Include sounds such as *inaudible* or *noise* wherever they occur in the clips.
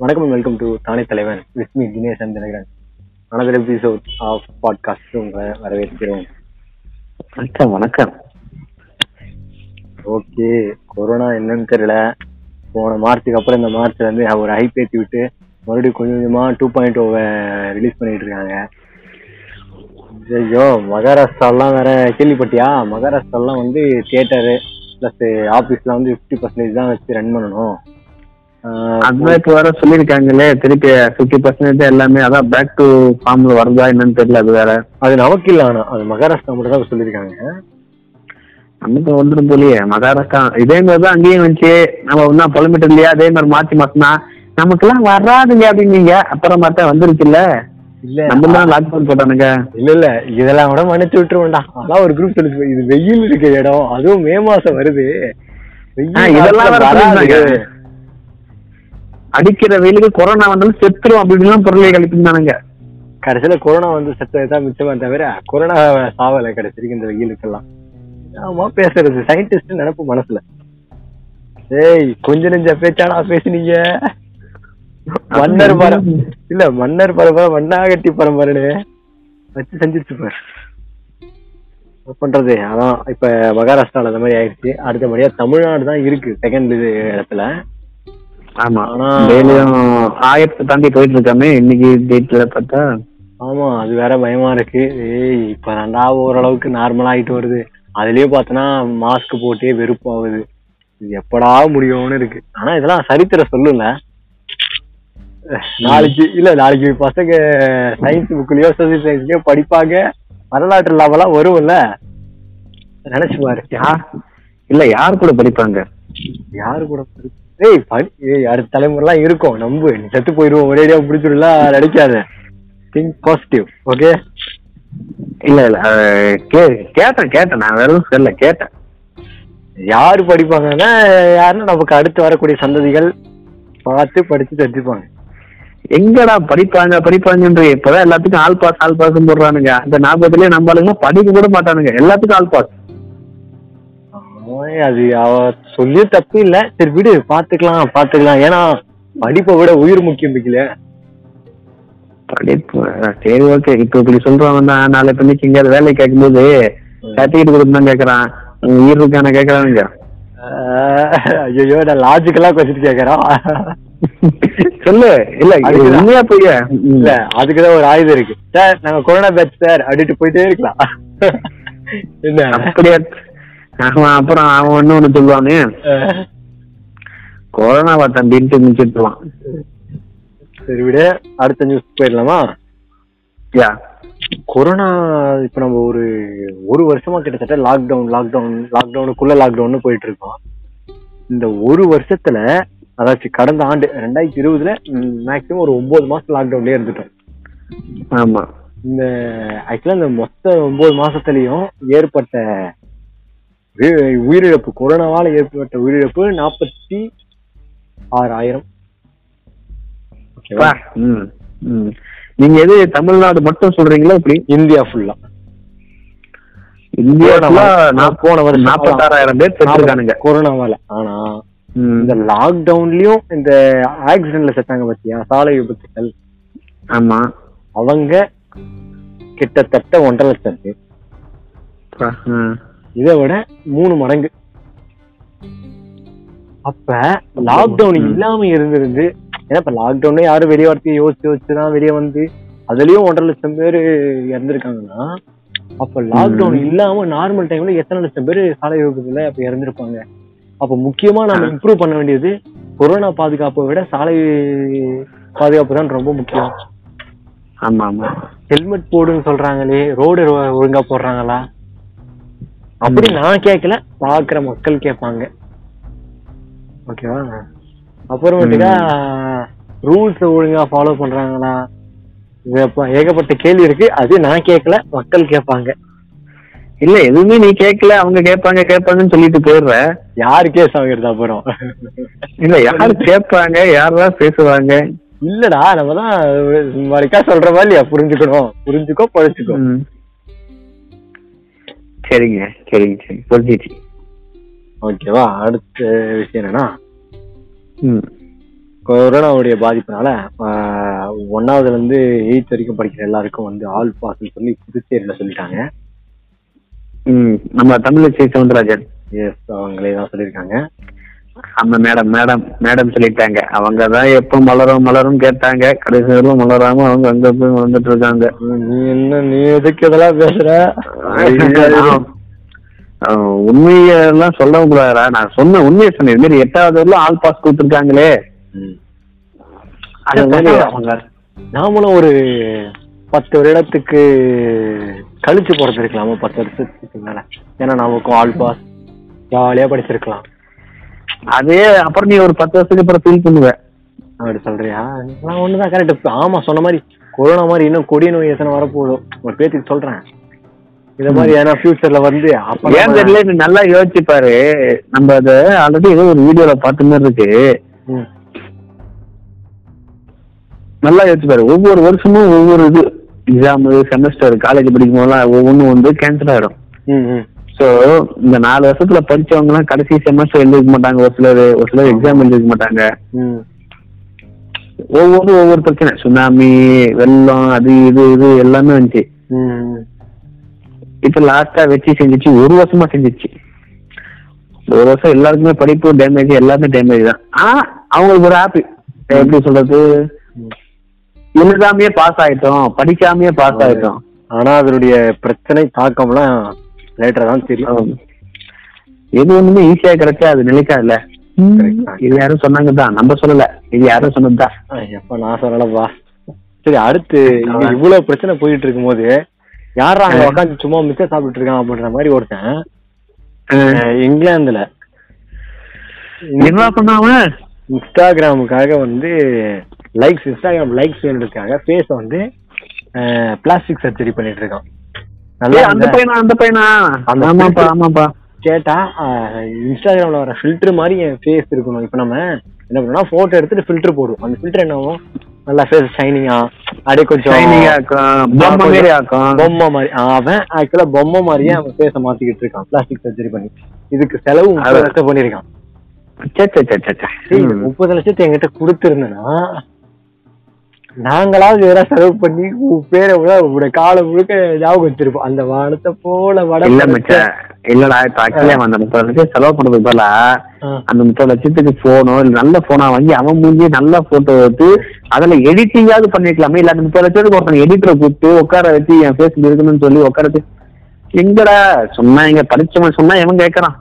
வணக்கம் welcome to Thaane Thalaivan. With me Dinesh and Dinakaran. Another episode of podcast உங்களை வரவேற்கிறோம். வணக்கம் வணக்கம். ஓகே கொரோனா என்னன்னு தெரியல. போன மார்ச்சுக்கு அப்புறம் இந்த மார்ச்ல இருந்து ஒரு ஹைப் ஏற்றி விட்டு மறுபடியும் கொஞ்சம் கொஞ்சமா டூ பாயிண்ட் ஓவை ரிலீஸ் பண்ணிட்டு இருக்காங்க. ஐயோ மகாராஷ்டிராலாம் வேற கேள்விப்பட்டியா? மகாராஷ்டிராலாம் வந்து தியேட்டரு ப்ளஸ் ஆஃபீஸ்ல வந்து ஃபிஃப்டி பர்சன்டேஜ் தான் வச்சு ரன் பண்ணணும். அதான் இப்ப வர சொல்லிருக்காங்களே திருப்பி பிப்டி பர்சன்டேஜ் எல்லாமே அதான் பேக் டு ஃபார்ம்ல வருதா என்னன்னு தெரியல அது வேற. அது ஆனா அது மகாராஷ்டிரா மட்டும் தான் சொல்லியிருக்காங்க. நமக்கு வந்துடும் போலியே மகாராஷ்டிரா. இதே மாதிரி தான் அங்கேயும் வந்துச்சு. நம்ம ஒன்னும் புலம்பிட்டு இல்லையா? அதே மாதிரி மார்ச் மாசம் தான் நமக்கெல்லாம் வராதுங்க அப்படின்னீங்க. அப்புறம் பார்த்தா வந்துருச்சுல்ல இல்ல. நம்ம தான் லாக்டவுன் போட்டானுங்க. இல்ல இல்ல. இதெல்லாம் கூட மன்னிச்சு விட்டுருவோம்டா. அதான் ஒரு குரூப் இது வெயில் இருக்க இடம். அதுவும் மே மாசம் வருது. இதெல்லாம் வேற. அடிக்கிற வெயிலுக்கு கொரோனா வந்தாலும் செத்துரும் அப்படின்னு பொருளை கழிப்பிருந்தானுங்க கடைசியில கொரோனா வந்து செத்ததான் மிச்சமா தவிர கொரோனா சாவல கடைசிக்கு இந்த வெயிலுக்கெல்லாம். ஆமா பேசுறது சயின்டிஸ்ட் நினைப்பு மனசுல. ஏய் கொஞ்ச நெஞ்ச பேச்சாடா பேசுனீங்க? மன்னர் பரம் இல்ல மன்னர் பரம்பரை மண்ணாகட்டி பரம்பரைன்னு வச்சு செஞ்சிருச்சு பாரு. பண்றது? அதான் இப்ப மகாராஷ்டிரால அந்த மாதிரி ஆயிடுச்சு. அடுத்தபடியா தமிழ்நாடு தான் இருக்கு செகண்ட் இடத்துல. ஆமா. டெய்லியும் ஆயிரத்தை தாண்டி போயிட்டு இருக்காமே இன்னைக்கு டேட்ல பார்த்தா. ஆமா அது வேற பயமா இருக்கு. ஏய் இப்ப ரெண்டா ஓரளவுக்கு நார்மலா ஆயிட்டு வருது. அதுலயே பார்த்தனா மாஸ்க் போட்டே வெறுப்பாகுது. இது எப்படா முடியும்னு இருக்கு. ஆனா இதெல்லாம் சரித்திர சொல்லுல நாளைக்கு இல்ல நாளைக்கு பசங்க சயின்ஸ் புக்லயோ சோசியல் சயின்ஸ்லயோ படிப்பாங்க. வரலாற்று லாபெல்லாம் வரும்ல. நினைச்சு பாரு. யார்? இல்ல யார் கூட படிப்பாங்க? யாரு கூட படி- ஏய் ஏய் அடுத்த தலைமுறைலாம் இருக்கும். நம்பு. நீ செத்து போயிருவோம். ஒரேடியா பிடிச்சிடலாம் நினைக்காத திங்க் பாசிட்டிவ் ஓகே இல்ல இல்ல. கே- கேட்டேன் கேட்டேன். நான் வேற எதுவும் சொல்லல. கேட்டேன். யாரு படிப்பாங்கன்னா யாருன்னா நமக்கு அடுத்து வரக்கூடிய சந்ததிகள் பார்த்து படிச்சு தெரிஞ்சுப்பாங்க. எங்கடா படிப்பாங்க படிப்பாங்கன்ற இப்பதான் எல்லாத்துக்கும் ஆல் பாஸ் ஆல் பாஸ் போடுறானுங்க. அந்த ஞாபகத்திலேயே நம்ம ஆளுங்க படிக்க கூட மாட்டானுங்க. எல்லாத்துக்கும் ஆல் பாஸ். அது அவ சொல்லி தப்பு இல்ல சரி விடு பாத்துக்கலாம் பாத்துக்கலாம். ஏன்னா படிப்பை விட உயிர் முக்கியம் இருக்குல்ல படிப்பு சரி ஓகே. இப்ப இப்படி சொல்றவன் தான். நாளை பண்ணிக்கு எங்கேயாவது வேலை கேட்கும்போது சர்டிபிகேட் கொடுத்து கேக்குறான் உயிர் இருக்கான கேக்குறானுங்க ஐயோ நான் லாஜிக்கலா கொஸ்டின் கேக்குறோம் சொல்லு. இல்ல. உண்மையா போய் இல்ல அதுக்குதான் ஒரு ஆயுதம் இருக்கு. சார் நாங்க கொரோனா பேட்ச் சார். அப்படின்ட்டு போயிட்டே இருக்கலாம். என்ன அப்படியே? அவன் அப்புறம் அவன் ஒண்ணு ஒண்ணு சொல்லுவானு? கொரோனாவா தம்பின்ட்டு முடிச்சிட்டுவான் சரி விடு அடுத்த நியூஸ் போயிடலாமா? யா. கொரோனா இப்ப நம்ம ஒரு ஒரு வருஷமா கிட்டத்தட்ட லாக்டவுன் லாக்டவுன் லாக்டவுனுக்குள்ள லாக்டவுன் போயிட்டு இருக்கோம் இந்த ஒரு வருஷத்துல அதாச்சும் கடந்த ஆண்டு ரெண்டாயிரத்தி இருபதுல மேக்சிமம் ஒரு ஒன்பது மாசம் லாக்டவுன்லயே இருந்துட்டோம். ஆமா. இந்த ஆக்சுவலா இந்த மொத்த ஒன்பது மாசத்துலயும் ஏற்பட்ட உயிரிழப்பு கொரோனாவால ஏற்பட்ட உயிரிழப்பு நாற்பத்தி ஆறாயிரம். நீங்க எது தமிழ்நாடு மட்டும் சொல்றீங்களா இப்படி இந்தியா ஃபுல்லா இந்தியா நான் போன வருஷம் நாற்பத்தாறாயிரம் பேர் செத்துருக்கானுங்க. கொரோனாவால. ஆனா. இந்த லாக்டவுன்லயும் இந்த ஆக்சிடென்ட்ல செத்தாங்க பாத்தியா? சாலை விபத்துகள். ஆமா. அவங்க கிட்டத்தட்ட ஒன்றரை லட்சம் பேர். இதை விட மூணு மடங்கு அப்ப லாக்டவுன். இல்லாம இருந்திருந்து ஏன்னா இப்ப லாக்டவுன்ல யாரும் வெளியே வரத்தையும் யோசிச்சு யோசிச்சுதான் வெளியே வந்து அதுலயும் ஒன்றரை லட்சம் பேர் இறந்திருக்காங்கன்னா அப்ப லாக்டவுன். இல்லாம நார்மல் டைம்ல எத்தனை லட்சம் பேர் சாலை விபத்துல அப்ப இறந்திருப்பாங்க அப்ப முக்கியமா நம்ம. இம்ப்ரூவ் பண்ண வேண்டியது கொரோனா பாதுகாப்பை விட சாலை பாதுகாப்பு தான் ரொம்ப முக்கியம் ஆமா ஆமா ஹெல்மெட் போடுன்னு சொல்றாங்களே ரோடு ஒழுங்கா போடுறாங்களா அப்படி நான் கேட்கல பாக்குற மக்கள் கேட்பாங்க ஓகேவா? அப்புறமேட்டுக்கா ரூல்ஸ் ஒழுங்கா ஃபாலோ பண்றாங்களா? ஏகப்பட்ட கேள்வி இருக்கு. அது நான் கேட்கல மக்கள் கேட்பாங்க இல்ல எதுவுமே நீ கேட்கல அவங்க கேட்பாங்க கேட்பாங்கன்னு சொல்லிட்டு போயிடுற. யாரு கேஸ் ஆகுறது அப்புறம்? இல்ல யாரு கேட்பாங்க யாரெல்லாம் பேசுவாங்க? இல்லடா நம்ம தான் சொல்ற மாதிரி இல்லையா? புரிஞ்சுக்கணும் புரிஞ்சுக்கோ பழிச்சுக்கோ. சரிங்க சரிங்க சரி புரிஞ்சிச்சு. ஓகேவா? அடுத்த விஷயம் என்னன்னா கொரோனாவுடைய பாதிப்புனால இருந்து எயித் வரைக்கும் படிக்கிற எல்லாருக்கும் வந்து ஆல் பாஸ்ன்னு சொல்லி புதுச்சேரியில சொல்லிட்டாங்க. ம் நம்ம தமிழச்சி சவுந்தரராஜன். எஸ் அவங்களே தான் சொல்லியிருக்காங்க. ஆமா மேடம் மேடம் மேடம் சொல்லிட்டாங்க. அவங்க தான் எப்போ மலரும் மலரும் கேட்டாங்க. கடைசி வரையிலும் மலராம அவங்க அங்க போய் வந்துட்டு இருக்காங்க. நீ என்ன நீ எதுக்கு இதெல்லாம் பேசுற? உண்மையெல்லாம் சொல்லவும் கூடாதா நான் சொன்ன உண்மையை சொன்னேன். இது மாதிரி எட்டாவது வரலும் ஆல் பாஸ் கொடுத்துருக்காங்களே. நாமளும் ஒரு பத்து வருடத்துக்கு கழிச்சு பிறந்திருக்கலாமா? பத்து வருஷத்துக்கு மேல. ஏன்னா நமக்கும் ஆல் பாஸ் ஜாலியா படிச்சிருக்கலாம். அதே அப்புறம் நீ ஒரு பத்து வருஷத்துக்கு அப்புறம் ஃபீல் பண்ணுவ. அப்படி சொல்றியா? நான் ஒண்ணுதான் கரெக்ட் ஆமா சொன்ன மாதிரி கொரோனா மாதிரி இன்னும் கொடிய நோய் எத்தனை வரப்போதும் ஒரு பேத்துக்கு சொல்றேன். இந்த மாதிரி ஏன்னா ஃபியூச்சர்ல வந்து அப்ப ஏன் தெரியல நீ நல்லா யோசிச்சு பாரு. நம்ம அத ஆல்ரெடி ஏதோ ஒரு வீடியோல பார்த்த மாதிரி இருக்கு. நல்லா யோசிச்சு பாரு. ஒவ்வொரு வருஷமும் ஒவ்வொரு இது. எக்ஸாம் செமஸ்டர் காலேஜ் படிக்கும் போதெல்லாம் ஒவ்வொன்றும் வந்து கேன்சல் ஆயிடும். ஸோ இந்த நாலு வருஷத்துல படிச்சவங்க எல்லாம் கடைசி செமஸ்டர் எழுதிக்க மாட்டாங்க. ஒரு சிலர் ஒரு சிலர் எக்ஸாம் எழுதிக்க மாட்டாங்க. ஒவ்வொரு ஒவ்வொரு பிரச்சனை. சுனாமி வெள்ளம் அது இது இது எல்லாமே வந்துச்சு. இப்ப லாஸ்டா வச்சு செஞ்சுச்சு. ஒரு வருஷமா செஞ்சுச்சு. ஒரு வருஷம் எல்லாருக்குமே படிப்பு டேமேஜ் எல்லாமே டேமேஜ் தான். ஆனா அவங்களுக்கு ஒரு ஹாப்பி எப்படி சொல்றது? எழுதாமையே பாஸ் ஆயிட்டோம். படிக்காமயே பாஸ் ஆயிட்டோம். ஆனா அதனுடைய பிரச்சனை தாக்கம்லாம் லேட்டரா தான் தெரியும். எது ஒண்ணுமே ஈஸியா கிடைச்சா அது நிலைக்காதுல்ல. இது யாரும் சொன்னாங்க தான் நம்ம சொல்லல. இது யாரும் சொன்னதுதான் எப்ப நான் சொல்லலப்பா. சரி அடுத்து இவ்வளவு பிரச்சனை போயிட்டு இருக்கும்போது யாரா அங்க உட்காந்து சும்மா மிச்சம் சாப்பிட்டு இருக்கான் அப்படின்ற மாதிரி ஒருத்தன் இங்கிலாந்துல. என்ன பண்ணாம இன்ஸ்டாகிராமுக்காக வந்து லைக்ஸ் இன்ஸ்டாகிராம் லைக்ஸ் வேணுறதுக்காக ஃபேஸ வந்து பிளாஸ்டிக் சர்ஜரி பண்ணிட்டு இருக்கான். அந்த அந்த- பையனா அந்த பையனா? அந்த ஆமாப்பா ஆமாப்பா. கேட்டா இன்ஸ்டாகிராம்ல வர ஃபில்டர் மாதிரி என் ஃபேஸ் இருக்கணும். இப்போ நம்ம என்ன பண்ணோம்னா போட்டோ எடுத்துட்டு ஃபில்டர் போடுவோம். அந்த ஃபில்டர் என்னவும் நல்லா ஃபேஸ் ஷைனிங்கா அப்படியே கொஞ்சம் ஷைனிங் ஆக்கும் பொம்மை ஆக்கும் பொம்மை மாதிரி. அவன் ஆக்சுவலா பொம்மை மாதிரியே அவன் ஃபேஸ மாத்திக்கிட்டு இருக்கான். பிளாஸ்டிக் சர்ஜரி பண்ணி. இதுக்கு செலவு முப்பது லட்சம் பண்ணிருக்கான் சே சே சே சே, சே. டேய், இந்த முப்பது லட்சத்தை என்கிட்ட கொடுத்துருந்தேன்னா நாங்களாவது ஏதாவது செலவு பண்ணி பேரை விட உங்களோட காலம் முழுக்க ஞாபகம் வச்சிருப்போம். அந்த வானத்தை போல வட இல்ல மச்சான். இல்லடா இப்ப ஆக்சுவலி அந்த முப்பது லட்சம் செலவு பண்றதுக்கு பதிலா அந்த முப்பது லட்சத்துக்கு போனோ இல்ல நல்ல போனா வாங்கி அவன் மூஞ்சி நல்ல போட்டோ எடுத்து அதுல எடிட்டிங்காவது பண்ணிக்கலாமே இல்ல அந்த முப்பது லட்சத்துக்கு ஒருத்தன் எடிட்டரை கூப்பிட்டு உட்கார வச்சு என் ஃபேஸ் இருக்கணும்னு சொல்லி உட்கார வச்சு எங்கடா சொன்னா இங்க படிச்சவன் சொன்னா எவன் கேக்குறான்?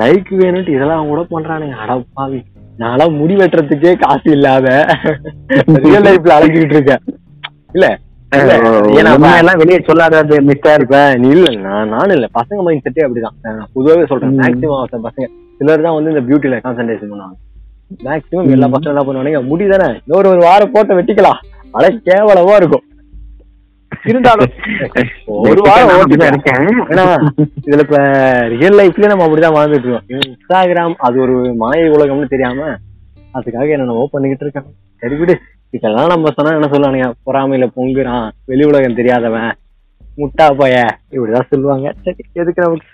லைக் வேணும்ட்டு இதெல்லாம் கூட பண்றானுங்க. அடப்பாவி. நான்லாம் முடி வெட்டுறதுக்கே காசு இல்லாத ரியல் லைஃப்ல அழைச்சிக்கிட்டு இருக்கேன். இல்ல வெளியே சொல்லாத மிஸ்டர் இப்ப நீ இல்ல நான் நானும் இல்ல. பசங்க மைண்ட் செட்டே அப்படிதான். நான் பொதுவாவே சொல்றேன். ம். மேக்ஸிமம் பசங்க சிலர் தான் வந்து இந்த பியூட்டில கான்சென்ட்ரேஷன் பண்ணுவாங்க. மேக்ஸிமம் எல்லா. பசங்க என்ன பண்ணுவானுங்க? முடி தானே இன்னொரு ஒரு வாரம் போட்ட வெட்டிக்கலாம். அட கேவலமா இருக்கும். இருந்தாலும் ஒரு வாரம். அப்படிதான் இருக்கேன். இதுல இப்ப ரியல் லைஃப்லயே நம்ம அப்படிதான் வாழ்ந்துட்டு இருக்கோம். இன்ஸ்டாகிராம் அது ஒரு மாய உலகம்னு தெரியாம அதுக்காக என்னென்னவோ பண்ணிக்கிட்டு இருக்கேன். சரி விடு. இதெல்லாம் நம்ம சொன்னா என்ன சொல்லுவானுங்க? பொறாமையில பொங்குறான். வெளி உலகம் தெரியாதவன். முட்டா பைய. இப்படிதான் சொல்லுவாங்க. சரி எதுக்கு நமக்கு?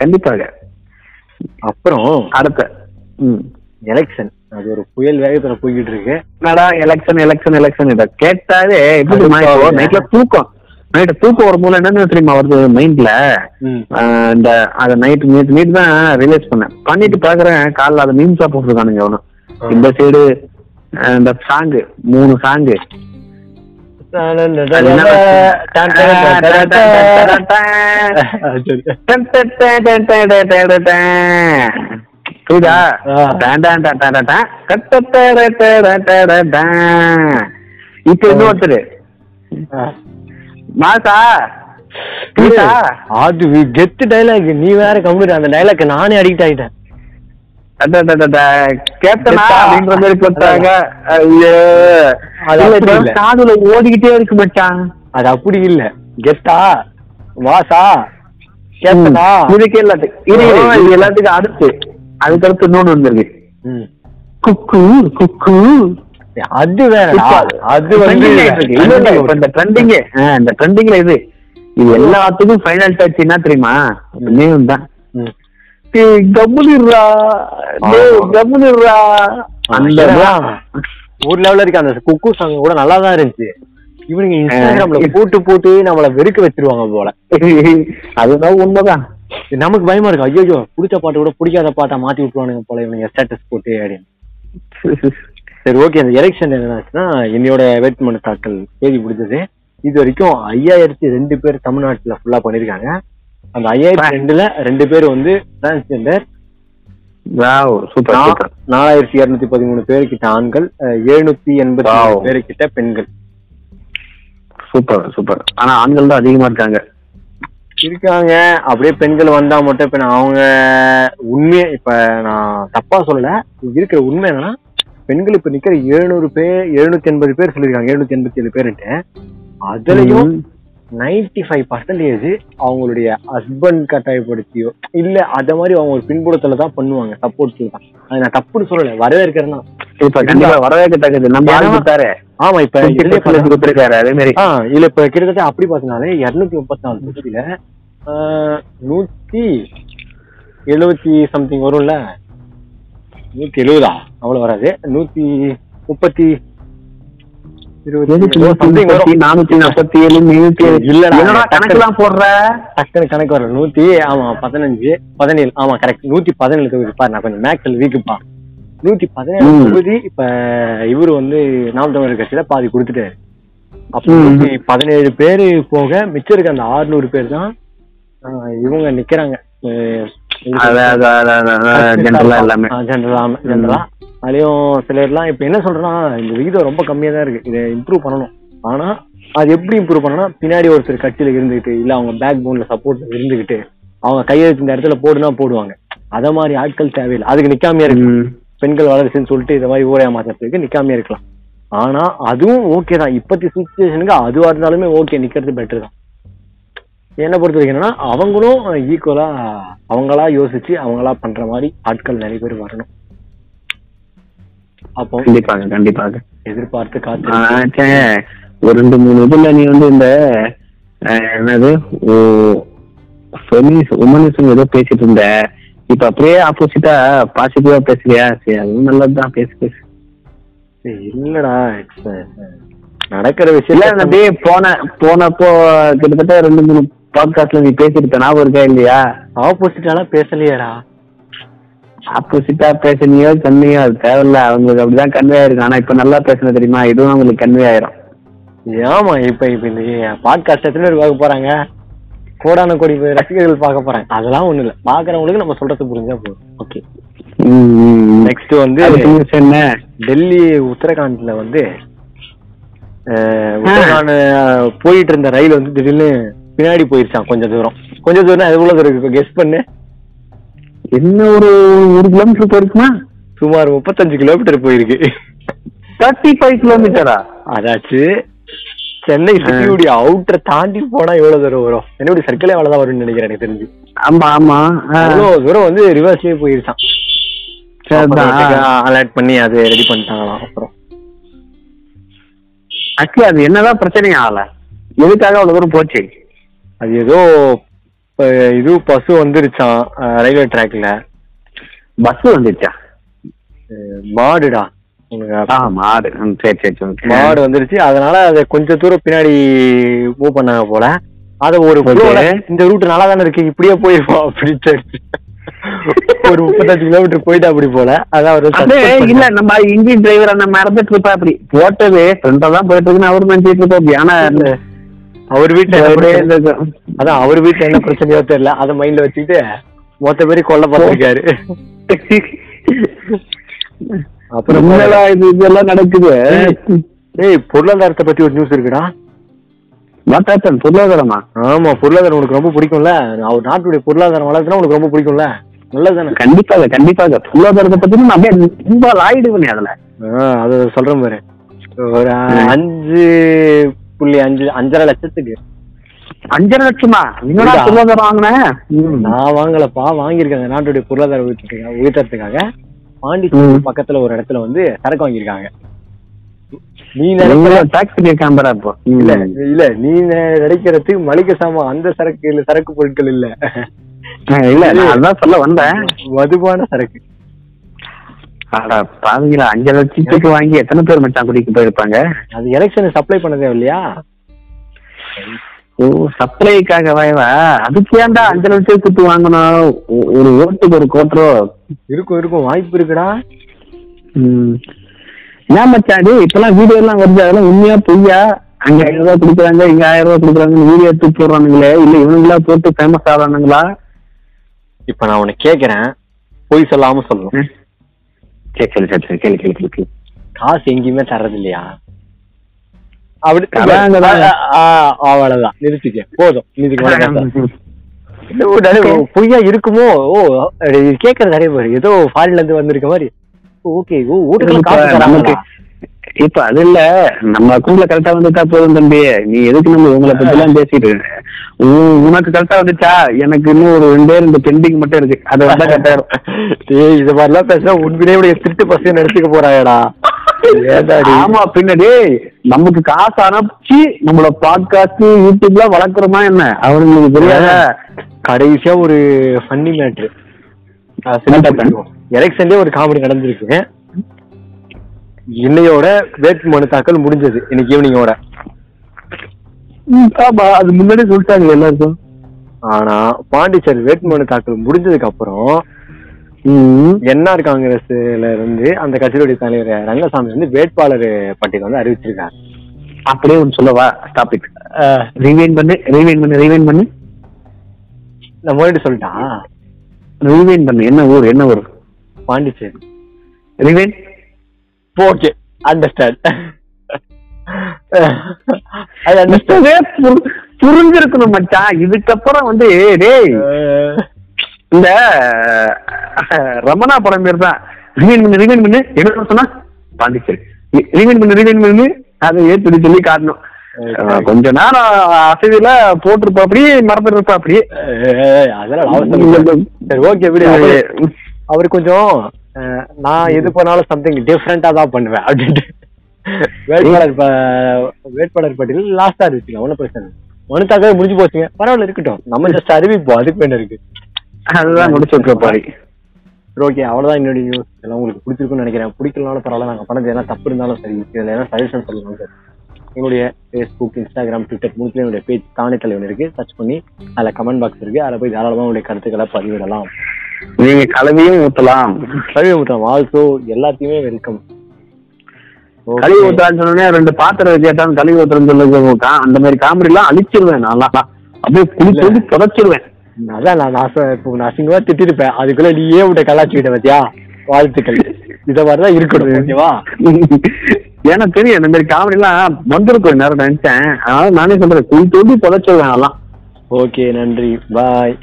கண்டிப்பாக. அப்புறம் அடுத்த. எலெக்ஷன் அது ஒரு புயல் வேகத்துல போய்கிட்டு இருக்கு. என்னடா எலெக்ஷன் எலெக்ஷன் எலெக்ஷன் இத கேட்டாவே எப்படி. நைட்ல தூக்கம். நைட்டு தூக்கம் வரும்போது என்ன தெரியுமா வருது மைண்ட்ல. இந்த அத நைட் நேற்று நைட் தான் ரிலீஸ் பண்ணேன். பண்ணிட்டு பாக்குறேன் காலைல அதை மீம்ஸா போட்டுருக்கானுங்க அவனு இந்த சைடு இந்த சாங்கு மூணு சாங்கு. புரியுதா. இப்ப இன்னொருத்தரு மாசா? புரியுதா? அது கெத்து டைலாக் நீ வேற கம்ப்யூட்டர் அந்த டைலாக் நானே அடிக்ட் ஆயிட்டேன். ஓடிக்கிட்டே இருக்கு மச்சான். அது அப்படி இல்ல. கெத்தா. வாசா கேப்டனா? இதுக்கு எல்லாத்துக்கும் இது எல்லாத்துக்கும் அடுத்து. அதுக்கு அடுத்து இன்னொன்னு வந்திருக்கு. குக்கு குக்கு. அது வேற அது வந்து இந்த ட்ரெண்டிங் இந்த ட்ரெண்டிங்ல இது. இது எல்லாத்துக்கும் ஃபைனல் டச் என்ன தெரியுமா? நேம் தான். கம்முனிடுறா. கம்முனிடுறா. அந்த ஒரு லெவல்ல இருக்க அந்த குக்கு சாங் கூட நல்லா தான் இருந்துச்சு. இவனுங்க இன்ஸ்டாகிராம்ல போட்டு போட்டு நம்மள வெறுக்க வச்சிருவாங்க போல. *laughs* அதுதான் உண்மைதான். நமக்கு பயமா இருக்கு. ஐயோ பிடிச்ச பாட்டு கூட பிடிக்காத பாட்டா மாத்தி விட்டுருவானுங்க போல இவனுங்க ஸ்டேட்டஸ் போட்டு அப்படின்னு. சரி ஓகே அந்த எலெக்ஷன் என்னாச்சுன்னா என்னையோட வேட்புமனு தாக்கல் தேதி முடிஞ்சது. இது வரைக்கும் ஐயாயிரத்தி ரெண்டு பேர் தமிழ்நாட்டுல ஃபுல்லா பண்ணிருக்காங்க. அந்த ஐயாயிரத்தி ரெண்டுல ரெண்டு பேர் வந்து டிரான்ஸ்ஜெண்டர் நாலாயிரத்தி இருநூத்தி பதிமூணு பேர் கிட்ட ஆண்கள் எழுநூத்தி எண்பத்தி Wow. பேரு கிட்ட பெண்கள். சூப்பர் சூப்பர் ஆனா ஆண்கள் தான் அதிகமா இருக்காங்க. இருக்காங்க. அப்படியே பெண்கள் வந்தா மட்டும் இப்ப நான் அவங்க உண்மையை இப்ப நான் தப்பா சொல்லல. இருக்கிற உண்மை என்னன்னா பெண்கள் இப்ப நிக்கிற எழுநூறு பேர் எழுநூத்தி எண்பது பேர் சொல்லிருக்காங்க எழுநூத்தி எண்பத்தி ஏழு பேருன்ட்டு. அதுலயும். நைன்டி ஃபைவ் பர்சன்டேஜ் அவங்களுடைய ஹஸ்பண்ட் கட்டாயப்படுத்தியோ இல்ல அத மாதிரி அவங்க ஒரு பின்புலத்துல தான் பண்ணுவாங்க. சப்போர்ட் தான். அது நான் தப்புன்னு சொல்லல. வரவேற்கிறேன்னா இப்ப கண்டிப்பா வரவேற்கத்தக்கது. நம்ம ஆள் கொடுத்தாரு ஆமா இப்ப கொடுத்திருக்காரு அதே மாதிரி. இல்ல இப்ப கிட்டத்தட்ட அப்படி பாத்தீங்கன்னாலே இருநூத்தி முப்பத்தி நாலு தொகுதியில நூத்தி எழுபத்தி சம்திங் வரும்ல? நூத்தி எழுபதா அவ்வளவு வராது. நூத்தி முப்பத்தி நானூத்தி நாற்பத்தி ஏழு. கணக்கெல்லாம் போடுற? டக்குனு கணக்கு வரும் நூத்தி ஆமா பதினஞ்சு பதினேழு ஆமா கரெக்ட் நூத்தி பதினேழு தொகுதி பாரு நான் கொஞ்சம் மேக்ஸ்ல வீக்குப்பா நூத்தி பதினேழு. தொகுதி இப்ப இவரு வந்து நாம் தமிழர் கட்சியில பாதி கொடுத்துட்டாரு. அப்ப பதினேழு பேரு போக மிச்சம் இருக்க அந்த ஆறுநூறு பேர் தான் இவங்க நிக்கிறாங்க. ஜென்ரலா அதுலயும் சிலர்லாம் இப்ப என்ன சொல்றேன்னா இந்த விகிதம் ரொம்ப கம்மியா தான் இருக்கு. இதை இம்ப்ரூவ் பண்ணணும். ஆனா அது எப்படி இம்ப்ரூவ் பண்ணணும்னா பின்னாடி ஒருத்தர் கட்சியில இருந்துகிட்டு இல்ல அவங்க பேக் போன்ல சப்போர்ட் இருந்துகிட்டு அவங்க கையெழுத்து இந்த இடத்துல போடுனா போடுவாங்க. அத மாதிரி ஆட்கள் தேவையில்லை. அதுக்கு நிக்காமையா இருக்கு. பெண்கள் வளர்ச்சின்னு சொல்லிட்டு இந்த மாதிரி ஊரே மாற்றத்துக்கு நிக்காமையா இருக்கலாம். ஆனா அதுவும் ஓகே தான். இப்பத்தி சுச்சுவேஷனுக்கு அதுவா இருந்தாலுமே ஓகே நிக்கிறது பெட்டர் தான். என்ன பொறுத்த வரைக்கும் என்னன்னா அவங்களும் ஈக்குவலா அவங்களா யோசிச்சு அவங்களா பண்ற மாதிரி ஆட்கள் நிறைய பேர் வரணும். அப்போ கண்டிப்பாக கண்டிப்பாக எதிர்பார்த்து காத்து ஒரு ரெண்டு மூணு இதுல நீ வந்து இந்த என்னது உமனிசம் ஏதோ பேசிட்டு இருந்த இப்ப அப்படியே ஆப்போசிட்டா பாசிட்டிவா பேசுறியா? சரி அதுவும் நல்லதுதான் பேசு பேசு. இல்லடா அஹ், நடக்கிற விஷயம் அப்படியே போன போனப்போ கிட்டத்தட்ட ரெண்டு மூணு பாட்காஸ்ட்ல நீ பேசிருப்ப ஞாபகம் இருக்கா இல்லையா? ஆப்போசிட்டாலாம் பேசலையேடா. ஆப்போசிட்டா பேசுனியோ சொன்னியோ அது தேவையில்ல அவங்களுக்கு அப்படிதான் கன்வே ஆயிருக்கு. ஆனா இப்ப நல்லா பேசுன தெரியுமா? இதுவும் அவங்களுக்கு கன்வே ஆயிரும். ஆமா இப்ப இப்ப இந்த பாட்காஸ்ட் எத்தனை பேர் பார்க்க போறாங்க? கோடான கோடி ரசிகர்கள் பார்க்க போறாங்க அதெல்லாம் ஒண்ணு இல்ல. பாக்குறவங்களுக்கு நம்ம சொல்றது புரிஞ்சா போதும். ஓகே. நெக்ஸ்ட் வந்து என்ன டெல்லி உத்தரகாண்ட்ல வந்து உத்தரகாண்ட் போயிட்டு இருந்த ரயில் வந்து திடீர்னு பின்னாடி போயிருச்சான் கொஞ்ச தூரம். கொஞ்ச தூரம் எவ்வளவு தூரம் இருக்கு? கெஸ் பண்ணு. என்ன ஒரு ஒரு கிலோமீட்டர் போயிருக்குமா? சுமார் முப்பத்தஞ்சு கிலோமீட்டர் போயிருக்கு. தேர்ட்டி ஃபைவ் கிலோமீட்டரா அதாச்சு. சென்னை சிட்டியுடைய அவுட்டரை தாண்டி போனா எவ்வளவு தூரம் வரும்? என்னுடைய சர்க்கிளே அவ்வளவுதான் வரும்னு நினைக்கிறேன் எனக்கு தெரிஞ்சு. ஆமா ஆமா. அவ்வளவு தூரம் வந்து ரிவர்ஸ்லயே போயிருச்சான். அலர்ட் பண்ணி அது ரெடி பண்ணிட்டாங்களாம் அப்புறம். ஆக்சுவலி அது என்னதான் பிரச்சனையும் ஆகல. எதுக்காக அவ்வளவு தூரம் போச்சு? அது ஏதோ இது பசு வந்துருச்சான் ரயில்வே ட்ராக்ல பஸ் வந்துச்சா? மாடுடா. ஆ மாடு. சரி சரி okay. மாடு வந்துருச்சு. அதனால அதை கொஞ்ச தூரம் பின்னாடி மூவ் பண்ணாங்க போல. அத ஒரு இந்த ரூட் நல்லா தானே இருக்கு? இப்படியே போயிருப்போம் அப்படின்னு ஒரு முப்பத்தஞ்சு கிலோமீட்டர் போயிட்டு அப்படி போல. அதான் அவரு இல்ல. நம்ம இன்ஜின் டிரைவர் அந்த மறந்துட்டு இருப்பா அப்படி. போட்டது ஃப்ரெண்டா தான் போயிட்டு இருக்குன்னு அவர் நினைச்சிட்டு இருப்போம் அப்படி. ஆனா அவர் வீட்டுல இந்த- அதான் அவர் வீட்டுல என்ன பிரச்சனையோ தெரியல. அத மைண்ட்ல வச்சுக்கிட்டு மொத்த பேரையும் கொல்ல பார்த்திருக்காரு. அப்புறம் இது இதெல்லாம் நடக்குது? ஏய் பொருளாதாரத்தை பத்தி ஒரு நியூஸ் இருக்குடா. ஹேப்பன் பொருளாதாரமா? ஆமா பொருளாதாரம் உனக்கு ரொம்ப பிடிக்கும்ல. அவர் நாட்டுடைய பொருளாதாரம் வளர்த்துனா உனக்கு ரொம்ப பிடிக்கும்ல. நல்லதுதானே? கண்டிப்பாக கண்டிப்பாக. பொருளாதாரத்தை பத்தி நான் அப்படியே இன்வால்வ் ஆயிடுவேன் அதுல. அது சொல்றேன் பாரு. ஒரு அஞ்சு புள்ளி அஞ்சு அஞ்சரை லட்சத்துக்கு. அஞ்சரை லட்சமா? இல்லடா. பொருளாதாரம் வாங்கினேன். நான் வாங்கலப்பா வாங்கியிருக்காங்க நாட்டுடைய பொருளாதாரம் உயர்த்துறதுக்காக உயர்த்துறதுக்காக. பாண்டிச்சேரி. பக்கத்துல ஒரு இடத்துல வந்து சரக்கு வாங்கியிருக்காங்க. நீ. இல்ல இல்ல நீ நெ- நினைக்கிறதுக்கு மளிகை சாமான் அந்த சரக்கு இல்ல சரக்கு பொருட்கள் இல்ல. இல்ல அதான் சொல்ல வந்தேன். மதுபான சரக்கு. அட பாருங்களா அஞ்சு லட்சத்துக்கு வாங்கி எத்தனை பேர் மச்சான் குடிக்க போயிருப்பாங்க? அது எலெக்ஷன் சப்ளை பண்ண இல்லையா ஓ சப்ளைக்காக வாய்வா? அதுக்கு ஏன்டா அஞ்சு லட்சத்துக்கு வாங்கணும்? ஒ- ஒரு ஓட்டுக்கு ஒரு கோட்டரோ இருக்கும் இருக்கும். வாய்ப்பு இருக்குடா. ம். ஏன் மச்சான் டேய் இப்பெல்லாம் வீடியோ எல்லாம் வருது. அதெல்லாம் உண்மையா பொய்யா? அங்க ஆயிரம் ரூபாய் கொடுக்குறாங்க இங்க ஆயிரம் ரூபாய் கொடுக்குறாங்க வீடியோ எடுத்து போடுறானுங்களே. இல்ல இவனுங்களா போட்டு ஃபேமஸ் ஆகிறானுங்களா இப்ப நான் உன்னை கேக்குறேன். பொய் சொல்லாம சொல்லணும். ம். சரி சரி சரி சரி கேளு கேளு கேளு கேளு காசு எங்கேயுமே தர்றது இல்லையா அப்படி அவ்வளவுதான். நிறுத்திக்க. போதும். இதுக்கு *laughs* பொய்யா இருக்குமோ? ஓ கேக்குற நிறைய பேர். ஏதோ ஃபாரின்ல இருந்து வந்திருக்க மாதிரி. ஓகே ஓ வீட்டுக்கு இப்ப அது இல்ல. நம்ம அக்கௌண்ட்ல கரெக்டா வந்துட்டா போதும் தம்பி. நீ எதுக்கு நம்ம உங்களை பத்தி எல்லாம் பேசிட்டு உனக்கு கரெக்டா வந்துச்சா? எனக்கு இன்னும் ஒரு ரெண்டே ரெண்டு பெண்டிங் மட்டும் இருக்கு. அது வந்தா கரெக்டா டேய் *laughs* இது மாதிரிலாம் பேசுனா உண்மையிலேயே திருட்டு பசங்க நினைச்சுக்க போறாங்கடா. ஆமா பின்னாடி நமக்கு காசு அனுப்பிச்சு நம்மள பாட்காஸ்ட் யூடியூப்ல வளர்க்குறோமா என்ன? அவங்களுக்கு தெரியாத கடைசியா ஒரு ஃபன்னி மேட்ரு எலெக்ஷன்லயே ஒரு காமெடி நடந்திருக்கு. இன்னையோட வேட்பு மனு தாக்கல் முடிஞ்சது. இன்னைக்கு ஈவினிங்கோட ஆமா அது முன்னாடி சொல்லிட்டாங்க எல்லாருக்கும். ஆனா பாண்டிச்சேரி வேட்பு மனு தாக்கல் முடிஞ்சதுக்கு அப்புறம். என்ஆர் காங்கிரஸ்ல இருந்து அந்த கட்சியுடைய தலைவர் ரங்கசாமி வந்து வேட்பாளர் பட்டியல் வந்து அறிவிச்சிருக்காங்க அப்படியே ஒன்று சொல்லவா? இட் ரீவைன் பண்ணு ரீவைன் பண்ணு ரீவைன் பண்ணு. நான் முன்னாடி சொல்லிட்டான். ரீவைன் பண்ணு. என்ன ஊர் என்ன ஊர்? பாண்டிச்சேரி. ரீவைன் ஓகே அண்டர்ஸ்டாண்ட் அது அண்டர்ஸ்டாண்ட் புரிஞ்சிருக்கணும் மச்சான். இதுக்கப்புறம் வந்து டேய் இந்த ரமணா படம் பேர் தான். ரிவைன் பண்ணு ரிவைன் பண்ணு. என்ன சொன்னா? பாண்டிச்சேரி. ரிவைன் பண்ணு ரிவைன் பண்ணு. அதை ஏற்றி சொல்லி காட்டணும். கொஞ்ச நேரம் அசதியில போட்டிருப்பா அப்படி மறந்துருப்பா அப்படி. அதெல்லாம் அவசரம் சரி ஓகே அவரு கொஞ்சம் நான் எது பண்ணாலும் சம்திங் டிஃப்ரெண்டா தான் பண்ணுவேன் அப்படின்ட்டு. வேட்பாளர் வேட்பாளர் பட்டியல் லாஸ்டா இருந்துச்சுங்க ஒன்றும் பிரச்சனை தாக்கல் முடிஞ்சு போச்சுங்க. பரவாயில்ல இருக்கட்டும். நம்ம ஜஸ்ட் அறிவிப்போம் அதுக்கு வேணும் இருக்கு. அதுதான் முடிச்சு விட்டுருப்பாரு ஓகே அவ்வளவுதான் என்னுடைய நியூஸ் எல்லாம் உங்களுக்கு பிடிச்சிருக்கும்னு நினைக்கிறேன். பிடிக்கலனாலும் பரவாயில்ல நாங்க பண்ணது எல்லாம் தப்பு இருந்தாலும் சரி. இதுல எல்லாம் சஜஷன் சொல்லலாம் சார். எங்களுடைய ஃபேஸ்புக் இன்ஸ்டாகிராம் ட்விட்டர் மூணுத்துல என்னுடைய பேஜ் தானே தலைவன் இருக்கு. சர்ச் பண்ணி அதுல கமெண்ட் பாக்ஸ் இருக்கு. அதுல போய் தாராளமா உங்களுடைய கருத்துக்களை பதிவிடலாம். நீங்க கலவையும் ஊத்தலாம். கல்வி முற்றம் ஆல்சோ எல்லாத்தையுமே வெல்கம் கழுவி ஊத்துறான்னு சொன்னோடனே ரெண்டு பாத்திரம் கேட்டாலும் கழுவி ஊத்துறன்னு சொல்லுங்க அந்த மாதிரி காமெடி எல்லாம் அழிச்சிருவேன் நான் அப்படியே குளி சொல்லி புதைச்சிருவேன். அதான் நான் நான் சொ- இப்போ நான் அசிங்கமா திட்டிருப்பேன். அதுக்குள்ள நீயே விட்ட கலாச்சிக்கிட்ட பத்தியா? வாழ்த்துக்கள். இத மாதிரிதான் இருக்கணும் ஓகேவா ஏன்னா தெரியும் இந்த மாதிரி காமெடி எல்லாம் வந்திருக்கும் நேரம் நினைச்சேன். அதனால நானே சொல்றேன் குளி தோண்டி புதைச்சிருவேன் அதெல்லாம். ஓகே நன்றி. பாய்.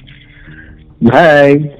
பாய்.